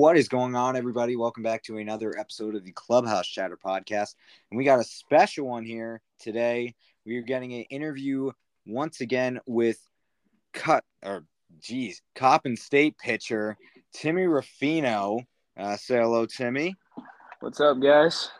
What is going on, everybody? Welcome back to another episode of the Clubhouse Chatter podcast. And we got a special one here today. We are getting an interview once again with cut or geez, Coppin State pitcher Timmy Ruffino. Uh, say hello, Timmy. What's up, guys?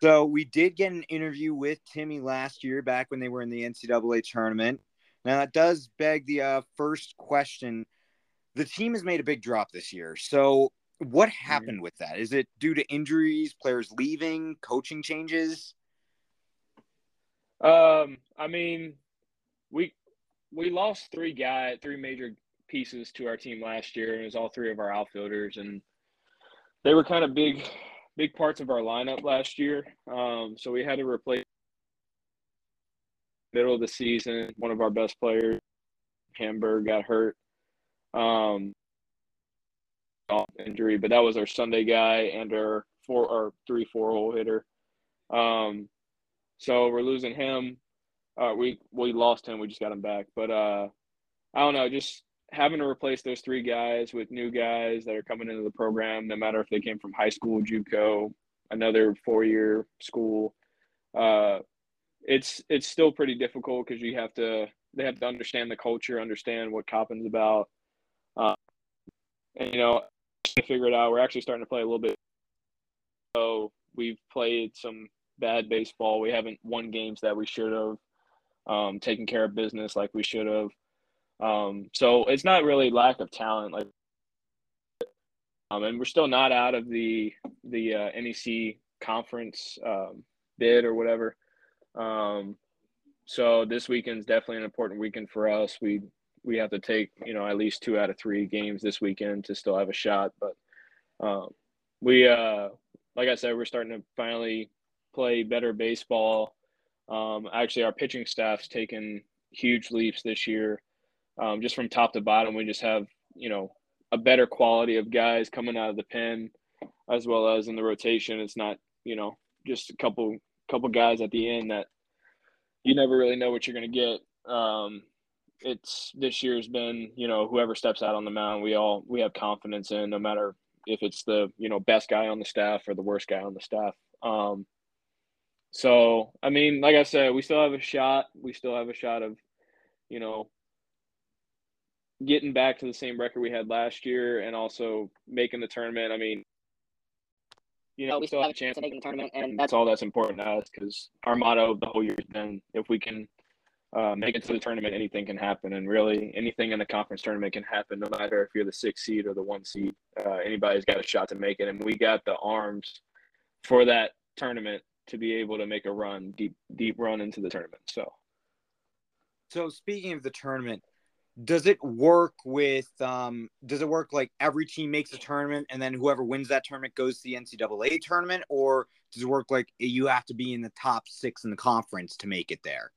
So we did get an interview with Timmy last year, back when they were in the NCAA tournament. Now that does beg the uh, first question. The team has made a big drop this year. So what Mm-hmm. happened with that? Is it due to injuries, players leaving, coaching changes? Um, I mean, we we lost three guy, three major pieces to our team last year, and it was all three of our outfielders, and they were kind of big, big parts of our lineup last year. Um, so we had to replace middle of the season. One of our best players, Hamburg, got hurt. Um, injury, but that was our Sunday guy and our four or three four hole hitter. Um, so we're losing him. Uh, we we lost him. We just got him back. But uh, I don't know. Just having to replace those three guys with new guys that are coming into the program, no matter if they came from high school, JUCO, another four year school. Uh, it's it's still pretty difficult because you have to they have to understand the culture, understand what Coppin's about, and you know to figure it out. We're actually starting to play a little bit. So we've played some bad baseball. We haven't won games that we should have. Um, taken care of business like we should have. Um, so it's not really lack of talent, like, um, and we're still not out of the the uh, NEC conference um, bid or whatever. Um, so this weekend's definitely an important weekend for us. We we have to take you know at least two out of three games this weekend to still have a shot. But um, we, uh, like I said, we're starting to finally play better baseball. Um, actually, our pitching staff's taken huge leaps this year, um, just from top to bottom. We just have you know a better quality of guys coming out of the pen, as well as in the rotation. It's not you know just a couple couple guys at the end that you never really know what you're going to get. Um, it's this year's been you know whoever steps out on the mound, we all we have confidence in, no matter if it's the you know best guy on the staff or the worst guy on the staff. Um, so I mean, like I said, we still have a shot. We still have a shot of, you know, getting back to the same record we had last year, and also making the tournament. I mean, you know, we still have a chance of making the tournament, and that's all that's important to us because our motto of the whole year has been if we can uh, make it to the tournament, anything can happen, and really anything in the conference tournament can happen, no matter if you're the sixth seed or the one seed. Uh, anybody's got a shot to make it, and we got the arms for that tournament to be able to make a run, deep deep run into the tournament. So. So speaking of the tournament, does it work with um does it work like every team makes a tournament and then whoever wins that tournament goes to the NCAA tournament or does it work like you have to be in the top 6 in the conference to make it there?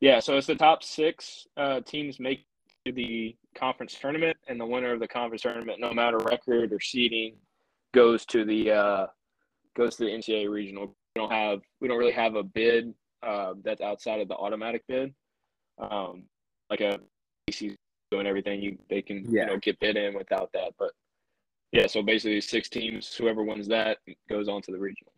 Yeah, so it's the top six uh, teams make the conference tournament, and the winner of the conference tournament, no matter record or seeding, goes to the uh, goes to the NCAA regional. We don't have we don't really have a bid uh, that's outside of the automatic bid, um, like a ACC doing everything. You they can Yeah. you know get bid in without that, but yeah. So basically, six teams. Whoever wins that goes on to the regionals.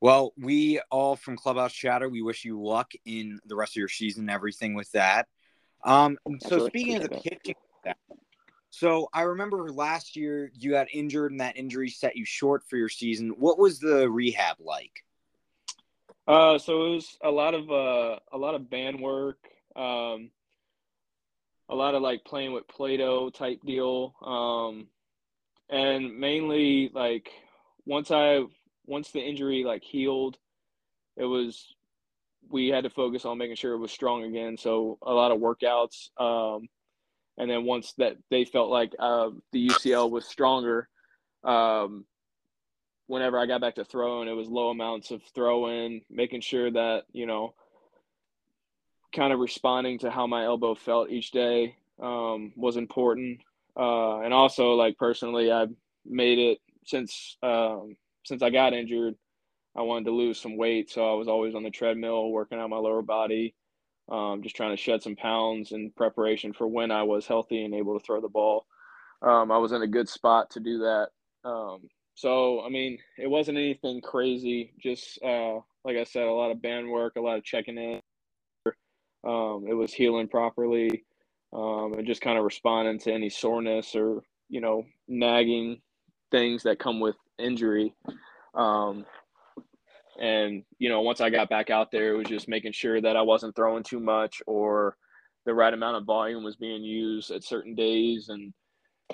Well, we all from Clubhouse Chatter, we wish you luck in the rest of your season and everything with that. Um, so Absolutely. speaking of the pitching, so I remember last year you got injured and that injury set you short for your season. What was the rehab like? Uh, so it was a lot of uh, a lot of band work, um, a lot of like playing with Play-Doh type deal, um, and mainly like once I once the injury like healed, it was we had to focus on making sure it was strong again. So a lot of workouts, um, and then once that they felt like uh, the UCL was stronger, um, whenever I got back to throwing, it was low amounts of throwing, making sure that, you know, kind of responding to how my elbow felt each day um, was important. Uh, and also, like personally, I made it since um, since I got injured. I wanted to lose some weight, so I was always on the treadmill, working out my lower body, um, just trying to shed some pounds in preparation for when I was healthy and able to throw the ball. um, I was in a good spot to do that. Um, so I mean, it wasn't anything crazy. Just uh, like I said, a lot of band work, a lot of checking in. Um, it was healing properly, um, and just kind of responding to any soreness or you know nagging things that come with injury. Um, and you know, once I got back out there, it was just making sure that I wasn't throwing too much or the right amount of volume was being used at certain days. And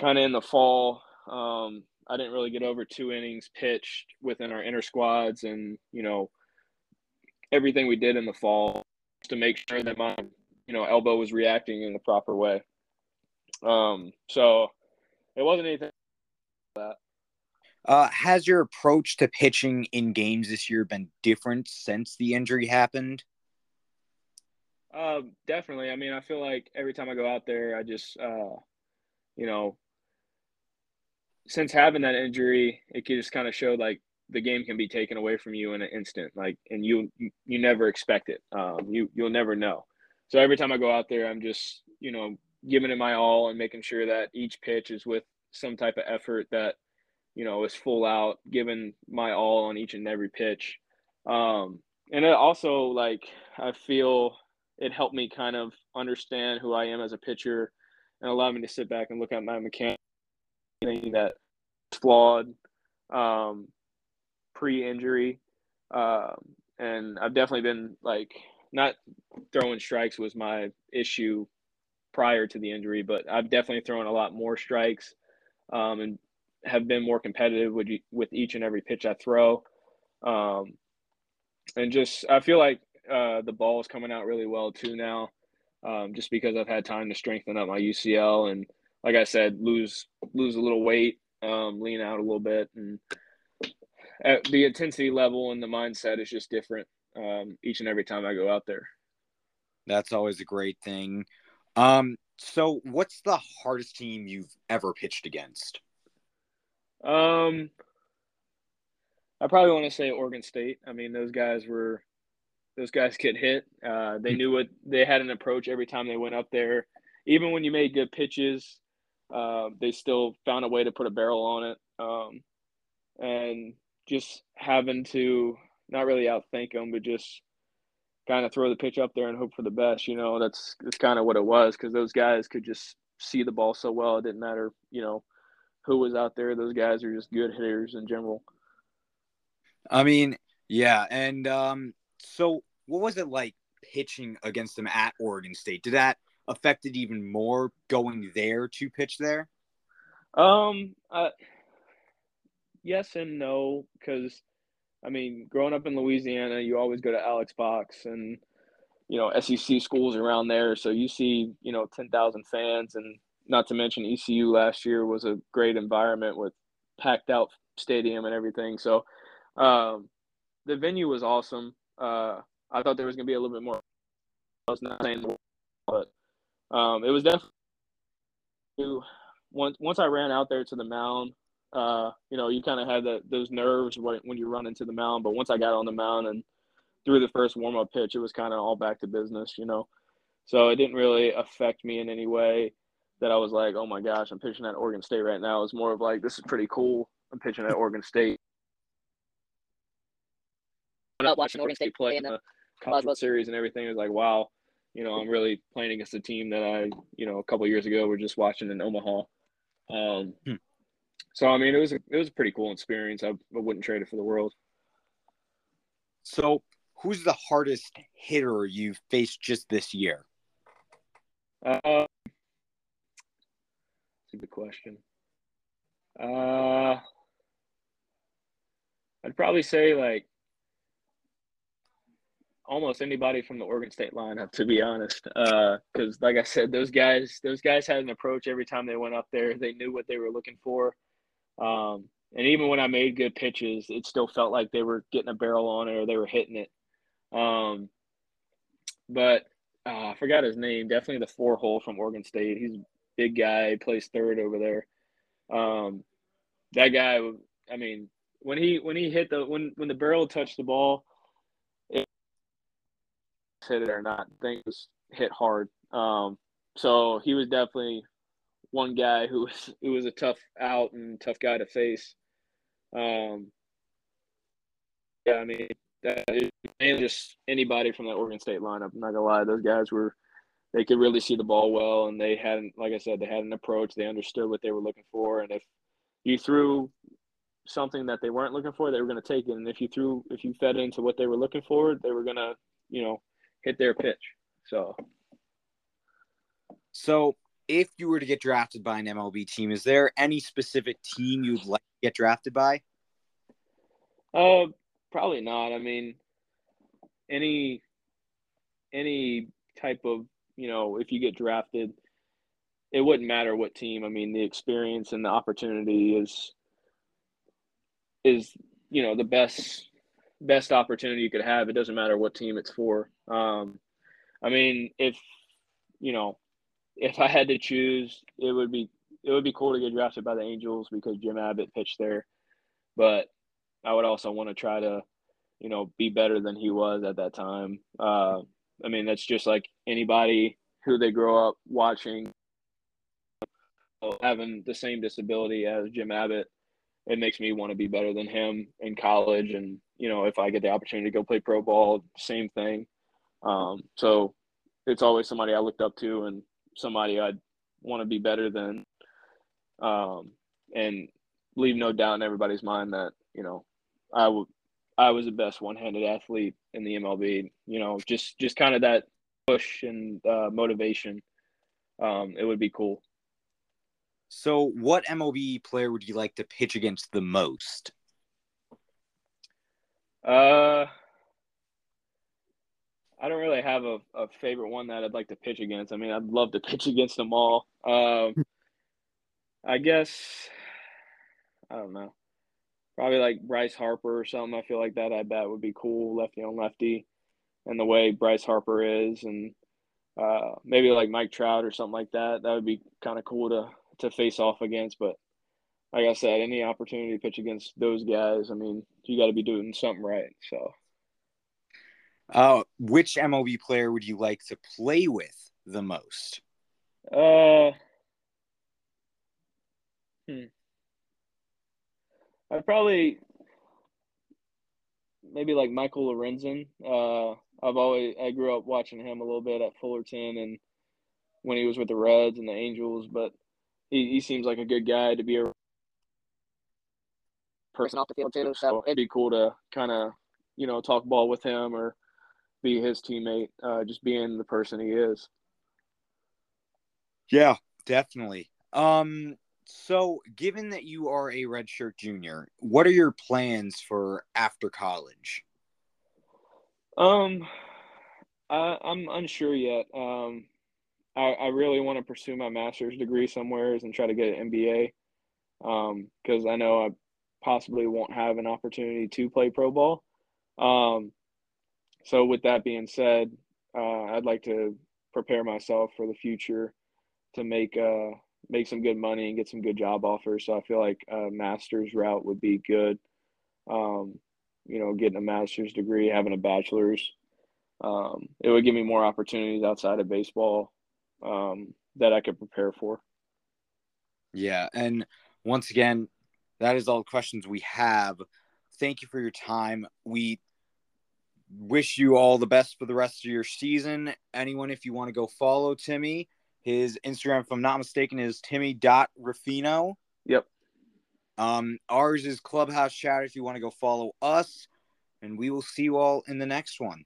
kind of in the fall, um, I didn't really get over two innings pitched within our inner squads, and you know, everything we did in the fall to make sure that my you know elbow was reacting in the proper way. Um, so it wasn't anything like that. Uh, has your approach to pitching in games this year been different since the injury happened? Uh, definitely. I mean, I feel like every time I go out there, I just, uh, you know, since having that injury, it just kind of showed like the game can be taken away from you in an instant, like, and you you never expect it. Um, you you'll never know. So every time I go out there, I'm just, you know, giving it my all and making sure that each pitch is with some type of effort that you know, was full out, giving my all on each and every pitch. Um, and it also like I feel it helped me kind of understand who I am as a pitcher and allowed me to sit back and look at my mechanics that flawed um, pre-injury. Um, and I've definitely been like not throwing strikes was my issue prior to the injury, but I've definitely thrown a lot more strikes um, and have been more competitive with with each and every pitch I throw, um, and just I feel like uh, the ball is coming out really well too now, um, just because I've had time to strengthen up my UCL and like I said, lose lose a little weight, um, lean out a little bit, and at the intensity level and the mindset is just different um, each and every time I go out there. That's always a great thing. Um, so, what's the hardest team you've ever pitched against? Um, I probably want to say Oregon State. I mean, those guys were those guys get hit. Uh, they knew what they had an approach every time they went up there. Even when you made good pitches, uh, they still found a way to put a barrel on it. Um, and just having to not really outthink them, but just kind of throw the pitch up there and hope for the best. You know, that's that's kind of what it was because those guys could just see the ball so well. It didn't matter, you know, who was out there. Those guys are just good hitters in general. I mean, yeah, and um, so what was it like pitching against them at Oregon State? Did that affect it even more going there to pitch there? Um, uh, yes and no, because I mean, growing up in Louisiana, you always go to Alex Box and you know SEC schools around there, so you see you know ten thousand fans and not to mention ECU last year was a great environment with packed out stadium and everything. So um, the venue was awesome. Uh, I thought there was going to be a little bit more. I was not saying, but um, it was definitely once once I ran out there to the mound. Uh, you know, you kind of had the, those nerves when, when you run into the mound, but once I got on the mound and threw the first warm up pitch, it was kind of all back to business. You know, so it didn't really affect me in any way that I was like, oh my gosh, I'm pitching at Oregon State right now. It's more of like, this is pretty cool. I'm pitching at Oregon State. Not watching Oregon State play in the College World Series and everything, is like, wow, you know, I'm really playing against a team that I, you know, a couple years ago we're just watching in Omaha. Um, hmm. So I mean, it was a, it was a pretty cool experience. I, I wouldn't trade it for the world. So, who's the hardest hitter you've faced just this year? Uh, good question. Uh, I'd probably say like almost anybody from the Oregon State lineup, to be honest. Because, uh, like I said, those guys, those guys had an approach every time they went up there. They knew what they were looking for. Um, and even when I made good pitches, it still felt like they were getting a barrel on it or they were hitting it. Um, but uh, I forgot his name. Definitely the four hole from Oregon State. He's big guy, plays third over there. Um, that guy, I mean, when he when he hit the when when the barrel touched the ball, it hit it or not, things hit hard. Um, so he was definitely one guy who was who was a tough out and tough guy to face. Um, yeah, I mean, and just anybody from that Oregon State lineup. I'm not gonna lie, those guys were they could really see the ball well, and they hadn't, like I said, they had an approach. They understood what they were looking for, and if you threw something that they weren't looking for, they were going to take it. And if you threw, if you fed into what they were looking for, they were going to, you know, hit their pitch. So, so if you were to get drafted by an MLB team, is there any specific team you'd like to get drafted by? Uh, probably not. I mean, any any type of you know, if you get drafted, it wouldn't matter what team. I mean, the experience and the opportunity is is you know the best best opportunity you could have. It doesn't matter what team it's for. Um, I mean, if you know, if I had to choose, it would be it would be cool to get drafted by the Angels because Jim Abbott pitched there, but I would also want to try to, you know, be better than he was at that time. Uh, I mean, that's just like anybody who they grow up watching having the same disability as Jim Abbott. It makes me want to be better than him in college. And, you know, if I get the opportunity to go play pro ball, same thing. Um, so it's always somebody I looked up to and somebody I'd want to be better than. Um, and leave no doubt in everybody's mind that, you know, I would I was the best one-handed athlete in the MLB. You know, just just kind of that push and uh, motivation. Um, it would be cool. So, what MLB player would you like to pitch against the most? Uh, I don't really have a, a favorite one that I'd like to pitch against. I mean, I'd love to pitch against them all. Um, I guess I don't know. Probably like Bryce Harper or something. I feel like that I bet would be cool, lefty on lefty, and the way Bryce Harper is, and uh, maybe like Mike Trout or something like that. That would be kind of cool to to face off against. But like I said, any opportunity to pitch against those guys, I mean, you got to be doing something right. So, uh, which MLB player would you like to play with the most? Uh, hmm. I'd probably maybe like Michael Lorenzen. Uh, I've always I grew up watching him a little bit at Fullerton and when he was with the Reds and the Angels, but he, he seems like a good guy to be a person off the field too. So it'd be cool to kind of you know talk ball with him or be his teammate, uh, just being the person he is. Yeah, definitely. Um, so given that you are a redshirt junior, what are your plans for after college? Um, I, I'm unsure yet. Um, I, I really want to pursue my master's degree somewhere and try to get an MBA because um, I know I possibly won't have an opportunity to play pro ball. Um, so with that being said, uh, I'd like to prepare myself for the future to make uh, make some good money and get some good job offers. So I feel like a master's route would be good. Um, you know, getting a master's degree, having a bachelor's, um, it would give me more opportunities outside of baseball um, that I could prepare for. Yeah, and once again, that is all the questions we have. Thank you for your time. We wish you all the best for the rest of your season. Anyone, if you want to go follow Timmy, his Instagram, if I'm not mistaken, is Timmy.Ruffino. Yep. Um, ours is Clubhouse Chat if you want to go follow us. And we will see you all in the next one.